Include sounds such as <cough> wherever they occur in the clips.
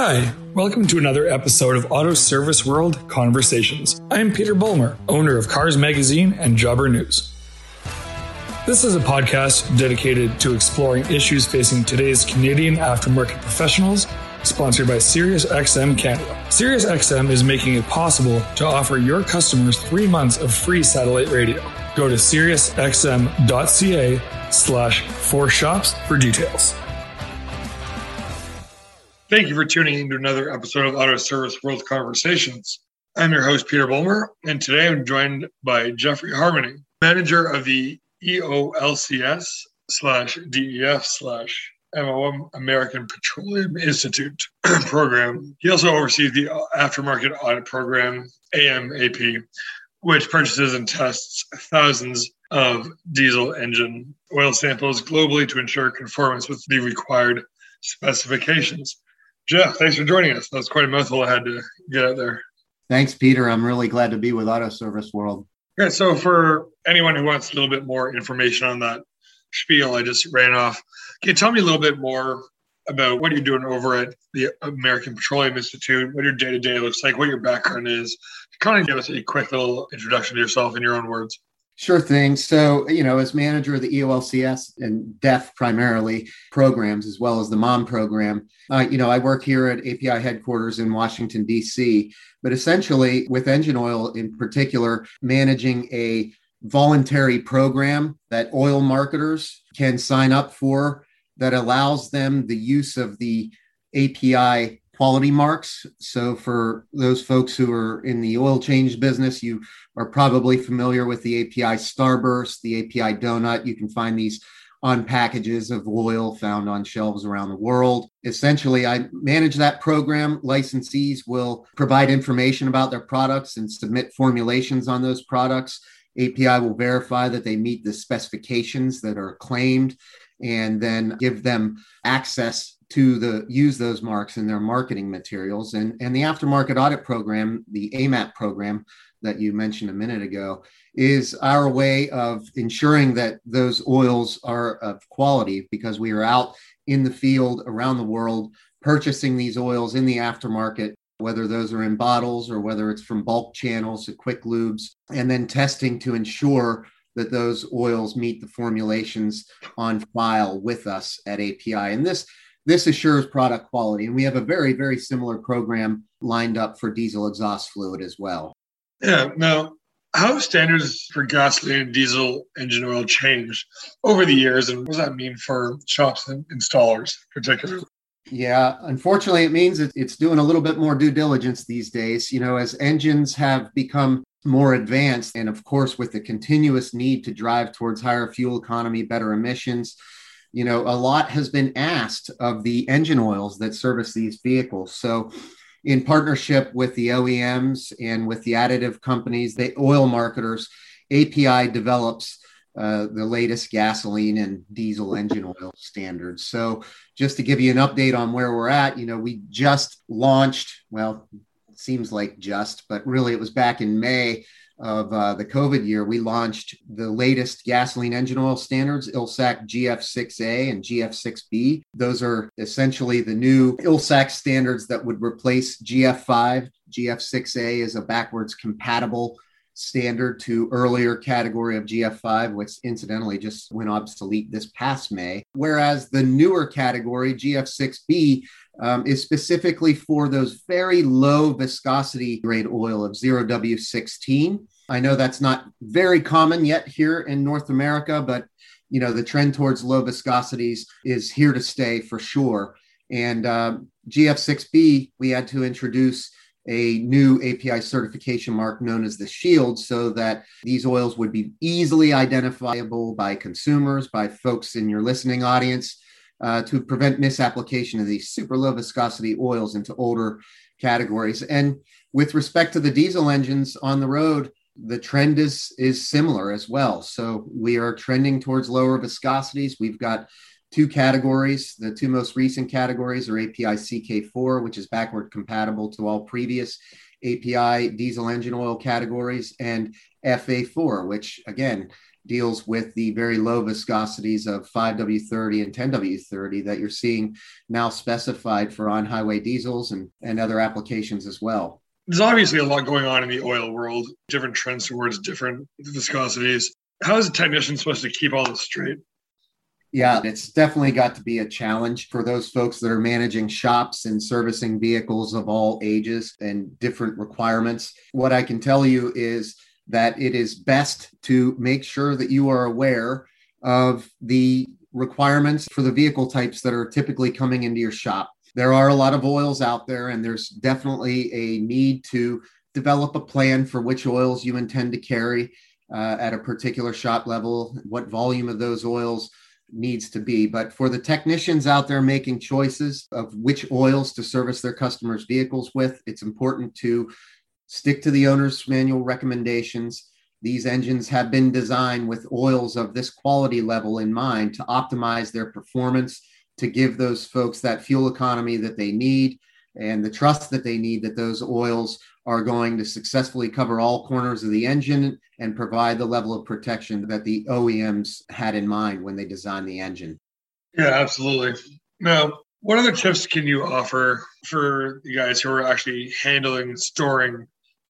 Hi, welcome to another episode of Auto Service World Conversations. I am Peter Bulmer, owner of Cars Magazine and Jobber News. This is a podcast dedicated to exploring issues facing today's Canadian aftermarket professionals, sponsored by SiriusXM Canada. SiriusXM is making it possible to offer your customers three months of free satellite radio. Go to SiriusXM.ca slash four shops for details. Thank you for tuning in to another episode of Auto Service World Conversations. I'm your host, Peter Bulmer, and today I'm joined by Jeffrey Harmon, manager of the EOLCS slash DEF slash MOM American Petroleum Institute <clears throat> program. He also oversees the Aftermarket Audit Program, AMAP, which purchases and tests thousands of diesel engine oil samples globally to ensure conformance with the required specifications. Jeff, thanks for joining us. That's quite a mouthful I had to get out there. Thanks, Peter. I'm really glad to be with Auto Service World. Yeah, so for anyone who wants a little bit more information on that spiel I just ran off, can you tell me a little bit more about what you're doing over at the American Petroleum Institute, what your day to day looks like, what your background is? Kind of give us a quick little introduction to yourself in your own words. Sure thing. So, you know, as manager of the EOLCS and DEF primarily programs, as well as the MOM program, uh, you know, I work here at API headquarters in Washington, D.C., but essentially with engine oil in particular, managing a voluntary program that oil marketers can sign up for that allows them the use of the API quality marks. So, for those folks who are in the oil change business, you are probably familiar with the API Starburst, the API Donut. You can find these on packages of oil found on shelves around the world. Essentially, I manage that program. Licensees will provide information about their products and submit formulations on those products. API will verify that they meet the specifications that are claimed and then give them access to the use those marks in their marketing materials and and the aftermarket audit program the amap program that you mentioned a minute ago is our way of ensuring that those oils are of quality because we are out in the field around the world purchasing these oils in the aftermarket whether those are in bottles or whether it's from bulk channels to quick lubes and then testing to ensure that those oils meet the formulations on file with us at API. And this this assures product quality. And we have a very, very similar program lined up for diesel exhaust fluid as well. Yeah. Now, how have standards for gasoline and diesel engine oil changed over the years? And what does that mean for shops and installers particularly? Yeah, unfortunately, it means it's doing a little bit more due diligence these days. You know, as engines have become more advanced, and of course, with the continuous need to drive towards higher fuel economy, better emissions, you know, a lot has been asked of the engine oils that service these vehicles. So, in partnership with the OEMs and with the additive companies, the oil marketers, API develops uh, the latest gasoline and diesel engine oil standards. So, just to give you an update on where we're at, you know, we just launched, well, seems like just, but really it was back in May of uh, the COVID year, we launched the latest gasoline engine oil standards, ILSAC GF6A and GF6B. Those are essentially the new ILSAC standards that would replace GF5. GF6A is a backwards compatible standard to earlier category of GF5, which incidentally just went obsolete this past May. Whereas the newer category, GF6B, um, is specifically for those very low viscosity grade oil of 0W16. I know that's not very common yet here in North America, but you know the trend towards low viscosities is here to stay for sure. And um, GF6B, we had to introduce a new API certification mark known as the Shield so that these oils would be easily identifiable by consumers, by folks in your listening audience, uh, to prevent misapplication of these super low viscosity oils into older categories. And with respect to the diesel engines on the road, the trend is is similar as well. So we are trending towards lower viscosities. We've got two categories. The two most recent categories are API CK4, which is backward compatible to all previous API diesel engine oil categories, and FA4, which again deals with the very low viscosities of 5W30 and 10W30 that you're seeing now specified for on highway diesels and, and other applications as well. There's obviously a lot going on in the oil world, different trends towards different viscosities. How is a technician supposed to keep all this straight? Yeah, it's definitely got to be a challenge for those folks that are managing shops and servicing vehicles of all ages and different requirements. What I can tell you is that it is best to make sure that you are aware of the requirements for the vehicle types that are typically coming into your shop. There are a lot of oils out there, and there's definitely a need to develop a plan for which oils you intend to carry uh, at a particular shop level, what volume of those oils needs to be. But for the technicians out there making choices of which oils to service their customers' vehicles with, it's important to stick to the owner's manual recommendations. These engines have been designed with oils of this quality level in mind to optimize their performance, to give those folks that fuel economy that they need and the trust that they need that those oils are going to successfully cover all corners of the engine and provide the level of protection that the OEMs had in mind when they designed the engine. Yeah, absolutely. Now, what other tips can you offer for the guys who are actually handling, storing,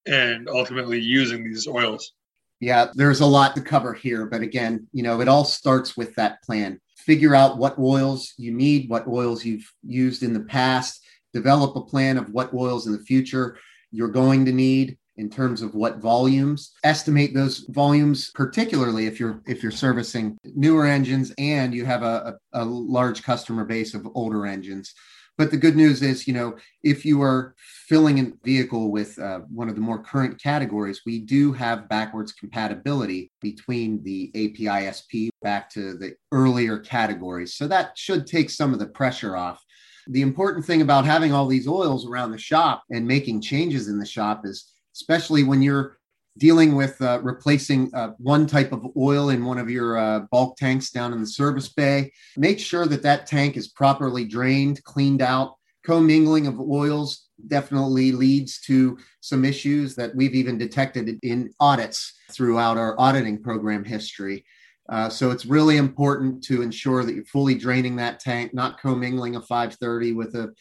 and ultimately using these oils? Yeah, there's a lot to cover here. But again, you know, it all starts with that plan. Figure out what oils you need, what oils you've used in the past, develop a plan of what oils in the future you're going to need in terms of what volumes estimate those volumes particularly if you're if you're servicing newer engines and you have a, a, a large customer base of older engines but the good news is, you know, if you are filling a vehicle with uh, one of the more current categories, we do have backwards compatibility between the API SP back to the earlier categories. So that should take some of the pressure off. The important thing about having all these oils around the shop and making changes in the shop is, especially when you're dealing with uh, replacing uh, one type of oil in one of your uh, bulk tanks down in the service bay. Make sure that that tank is properly drained, cleaned out. Commingling of oils definitely leads to some issues that we've even detected in audits throughout our auditing program history. Uh, so it's really important to ensure that you're fully draining that tank, not commingling a 530 with a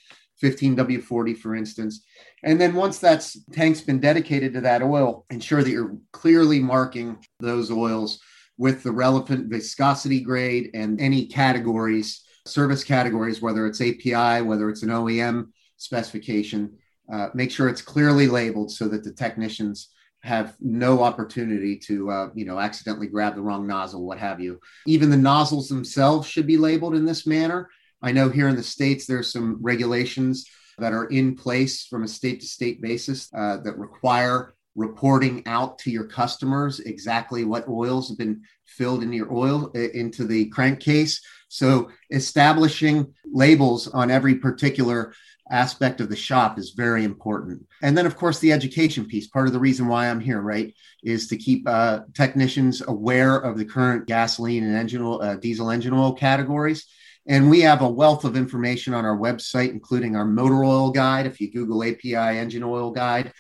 15W40, for instance. And then once that tank's been dedicated to that oil, ensure that you're clearly marking those oils with the relevant viscosity grade and any categories, service categories, whether it's API, whether it's an OEM specification. Uh, make sure it's clearly labeled so that the technicians have no opportunity to uh, you know accidentally grab the wrong nozzle what have you even the nozzles themselves should be labeled in this manner I know here in the States, there's some regulations that are in place from a state to state basis uh, that require reporting out to your customers exactly what oils have been filled in your oil into the crankcase. So establishing labels on every particular aspect of the shop is very important. And then, of course, the education piece. Part of the reason why I'm here, right, is to keep uh, technicians aware of the current gasoline and engine oil, uh, diesel engine oil categories and we have a wealth of information on our website, including our motor oil guide. If you Google API engine oil guide,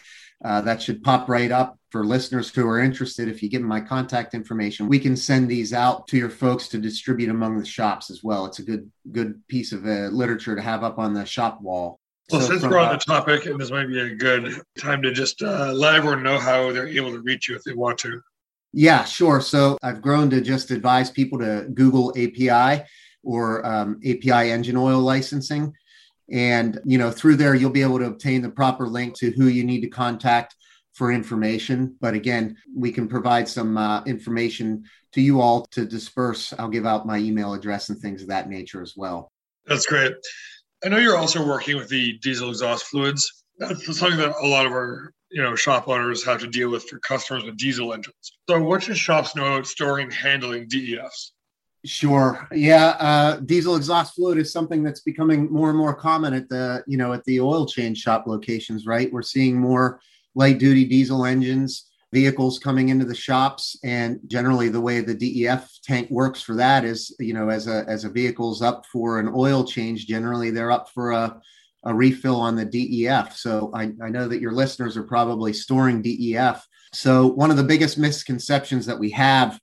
uh, that should pop right up for listeners who are interested. If you give them my contact information, we can send these out to your folks to distribute among the shops as well. It's a good good piece of uh, literature to have up on the shop wall. Well, so since from, we're on the topic, and this might be a good time to just uh, let everyone know how they're able to reach you if they want to. Yeah, sure. So I've grown to just advise people to Google API or um, API engine oil licensing. And you know, through there, you'll be able to obtain the proper link to who you need to contact for information. But again, we can provide some uh, information to you all to disperse. I'll give out my email address and things of that nature as well. That's great. I know you're also working with the diesel exhaust fluids. That's something that a lot of our you know shop owners have to deal with for customers with diesel engines. So, what should shops know about storing and handling DEFs? Sure. Yeah. Uh, diesel exhaust fluid is something that's becoming more and more common at the, you know, at the oil change shop locations, right? We're seeing more light duty diesel engines, vehicles coming into the shops. And generally the way the DEF tank works for that is, you know, as a, as a vehicle's up for an oil change, generally they're up for a, a refill on the DEF. So I, I know that your listeners are probably storing DEF. So one of the biggest misconceptions that we have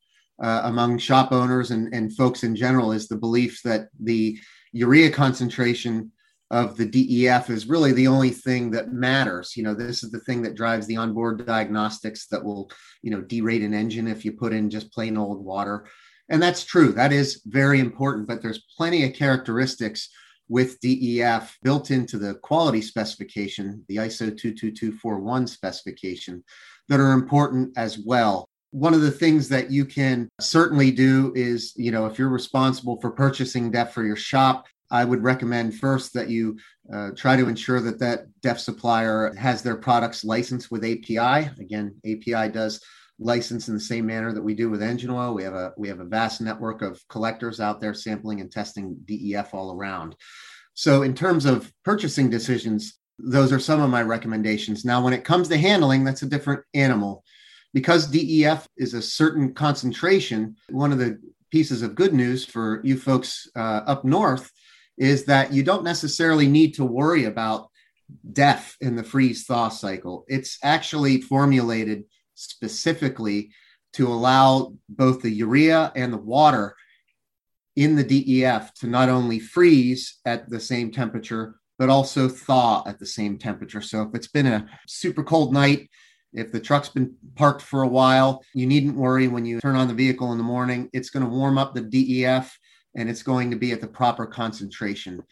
uh, among shop owners and, and folks in general is the belief that the urea concentration of the DEF is really the only thing that matters. You know, this is the thing that drives the onboard diagnostics that will, you know, derate an engine if you put in just plain old water. And that's true. That is very important, but there's plenty of characteristics with DEF built into the quality specification, the ISO 22241 specification, that are important as well. One of the things that you can certainly do is, you know, if you're responsible for purchasing DEF for your shop, I would recommend first that you uh, try to ensure that that DEF supplier has their products licensed with API. Again, API does license in the same manner that we do with engine oil. We have a we have a vast network of collectors out there sampling and testing DEF all around. So in terms of purchasing decisions, those are some of my recommendations. Now, when it comes to handling, that's a different animal. Because DEF is a certain concentration, one of the pieces of good news for you folks uh, up north is that you don't necessarily need to worry about DEF in the freeze thaw cycle. It's actually formulated specifically to allow both the urea and the water in the DEF to not only freeze at the same temperature, but also thaw at the same temperature. So if it's been a super cold night, if the truck's been parked for a while, you needn't worry when you turn on the vehicle in the morning. It's going to warm up the DEF and it's going to be at the proper concentration.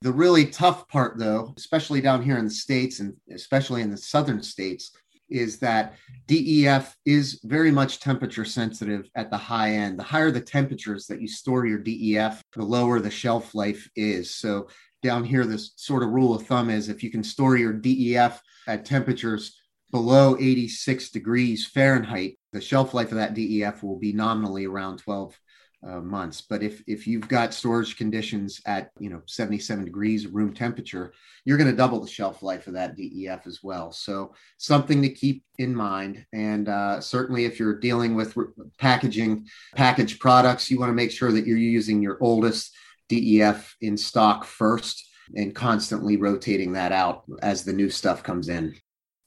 The really tough part, though, especially down here in the States and especially in the southern states, is that DEF is very much temperature sensitive at the high end. The higher the temperatures that you store your DEF, the lower the shelf life is. So, down here, this sort of rule of thumb is if you can store your DEF at temperatures below 86 degrees Fahrenheit, the shelf life of that DEF will be nominally around 12 uh, months. But if if you've got storage conditions at you know 77 degrees room temperature, you're going to double the shelf life of that DEF as well. So something to keep in mind. And uh, certainly, if you're dealing with re- packaging packaged products, you want to make sure that you're using your oldest DEF in stock first and constantly rotating that out as the new stuff comes in.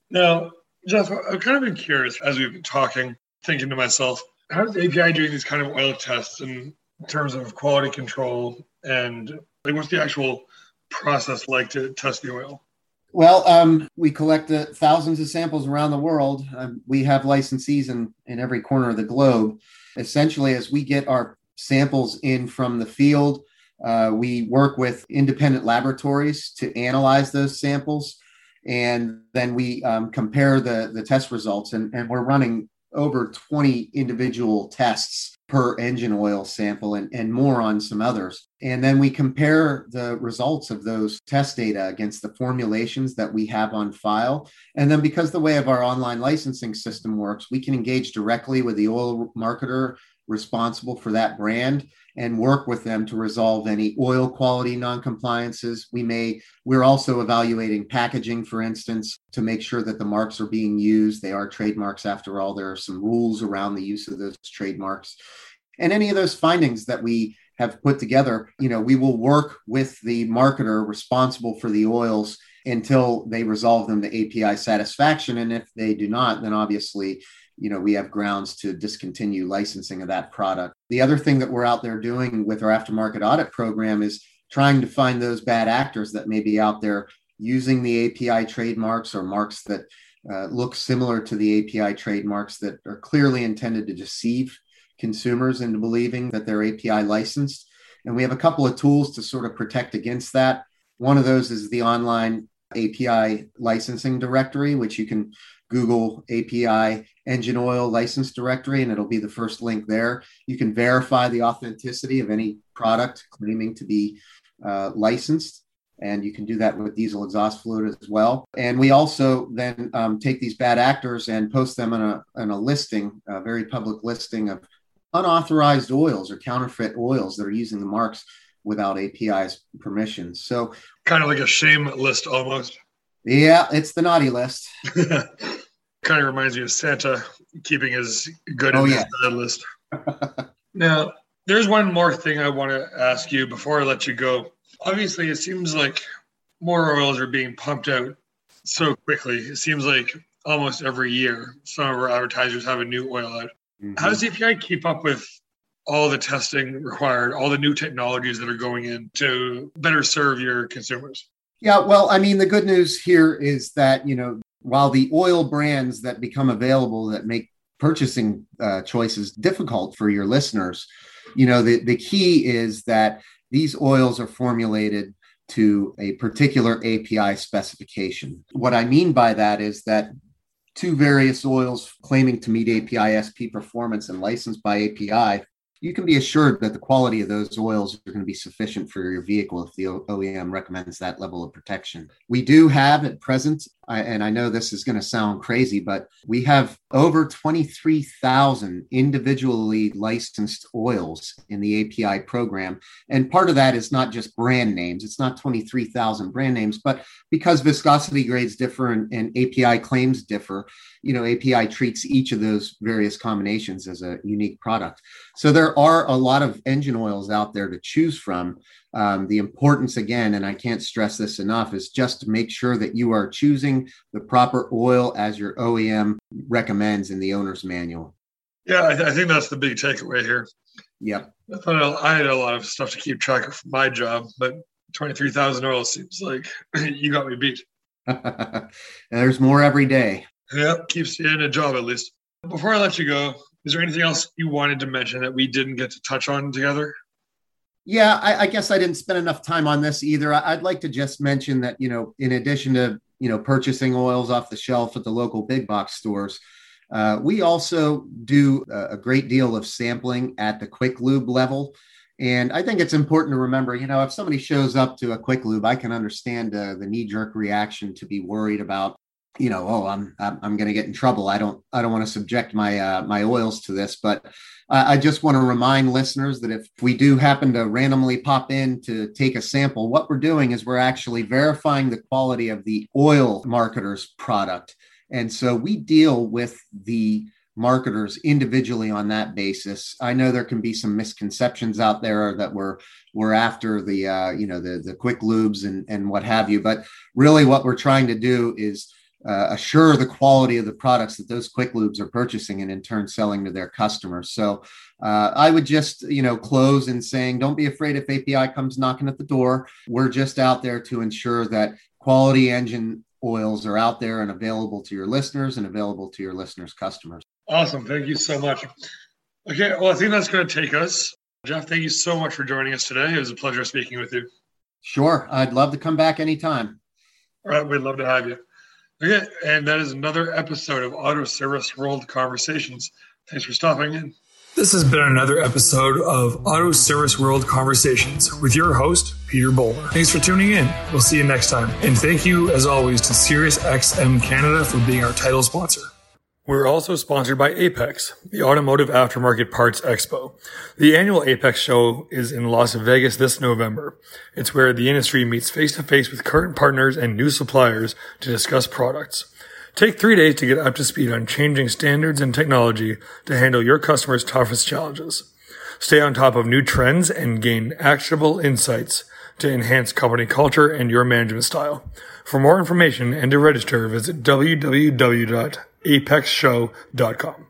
Now, Jeff, I've kind of been curious as we've been talking, thinking to myself, how's API doing these kind of oil tests in terms of quality control and like what's the actual process like to test the oil? Well, um, we collect uh, thousands of samples around the world. Um, we have licensees in, in every corner of the globe. Essentially, as we get our samples in from the field, uh, we work with independent laboratories to analyze those samples. And then we um, compare the, the test results. And, and we're running over 20 individual tests per engine oil sample and, and more on some others. And then we compare the results of those test data against the formulations that we have on file. And then, because the way of our online licensing system works, we can engage directly with the oil marketer responsible for that brand and work with them to resolve any oil quality noncompliances. We may, we're also evaluating packaging, for instance, to make sure that the marks are being used. They are trademarks after all. There are some rules around the use of those trademarks. And any of those findings that we have put together, you know, we will work with the marketer responsible for the oils until they resolve them to API satisfaction. And if they do not, then obviously you know we have grounds to discontinue licensing of that product. The other thing that we're out there doing with our aftermarket audit program is trying to find those bad actors that may be out there using the api trademarks or marks that uh, look similar to the api trademarks that are clearly intended to deceive consumers into believing that they're api licensed. And we have a couple of tools to sort of protect against that. One of those is the online api licensing directory which you can Google API engine oil license directory, and it'll be the first link there. You can verify the authenticity of any product claiming to be uh, licensed. And you can do that with diesel exhaust fluid as well. And we also then um, take these bad actors and post them in a, in a listing, a very public listing of unauthorized oils or counterfeit oils that are using the marks without API's permission. So, kind of like a shame list almost. Yeah, it's the naughty list. <laughs> kind of reminds me of Santa keeping his good oh, yeah. bad list. <laughs> now, there's one more thing I want to ask you before I let you go. Obviously, it seems like more oils are being pumped out so quickly. It seems like almost every year some of our advertisers have a new oil out. Mm-hmm. How does the API keep up with all the testing required, all the new technologies that are going in to better serve your consumers? Yeah, well, I mean, the good news here is that, you know, while the oil brands that become available that make purchasing uh, choices difficult for your listeners, you know, the, the key is that these oils are formulated to a particular API specification. What I mean by that is that two various oils claiming to meet API SP performance and licensed by API you can be assured that the quality of those oils are going to be sufficient for your vehicle if the OEM recommends that level of protection. We do have at present, and I know this is going to sound crazy, but we have over 23,000 individually licensed oils in the API program. And part of that is not just brand names, it's not 23,000 brand names, but because viscosity grades differ and, and API claims differ, you know, API treats each of those various combinations as a unique product. So there are a lot of engine oils out there to choose from. Um, the importance, again, and I can't stress this enough, is just to make sure that you are choosing the proper oil as your OEM recommends in the owner's manual. Yeah, I, th- I think that's the big takeaway here. Yep. I thought I had a lot of stuff to keep track of for my job, but 23,000 oil seems like <clears throat> you got me beat. <laughs> There's more every day. Yeah, keeps you in a job at least. Before I let you go, is there anything else you wanted to mention that we didn't get to touch on together? Yeah, I, I guess I didn't spend enough time on this either. I'd like to just mention that, you know, in addition to, you know, purchasing oils off the shelf at the local big box stores, uh, we also do a great deal of sampling at the quick lube level. And I think it's important to remember, you know, if somebody shows up to a quick lube, I can understand uh, the knee jerk reaction to be worried about you know, oh, I'm I'm, going to get in trouble. I don't I don't want to subject my uh, my oils to this, but I just want to remind listeners that if we do happen to randomly pop in to take a sample, what we're doing is we're actually verifying the quality of the oil marketer's product, and so we deal with the marketers individually on that basis. I know there can be some misconceptions out there that we're we're after the uh, you know the the quick lubes and and what have you, but really what we're trying to do is uh, assure the quality of the products that those quick lubes are purchasing and in turn selling to their customers. So uh, I would just, you know, close in saying, don't be afraid if API comes knocking at the door. We're just out there to ensure that quality engine oils are out there and available to your listeners and available to your listeners' customers. Awesome. Thank you so much. Okay. Well, I think that's going to take us. Jeff, thank you so much for joining us today. It was a pleasure speaking with you. Sure. I'd love to come back anytime. All right. We'd love to have you. Okay, and that is another episode of Auto Service World Conversations. Thanks for stopping in. This has been another episode of Auto Service World Conversations with your host, Peter Bulmer. Thanks for tuning in. We'll see you next time. And thank you, as always, to SiriusXM Canada for being our title sponsor. We're also sponsored by AAPEX, the Automotive Aftermarket Parts Expo. The annual AAPEX show is in Las Vegas this November. It's where the industry meets face to face with current partners and new suppliers to discuss products. Take three days to get up to speed on changing standards and technology to handle your customers' toughest challenges. Stay on top of new trends and gain actionable insights to enhance company culture and your management style. For more information and to register, visit www aapexshow.com.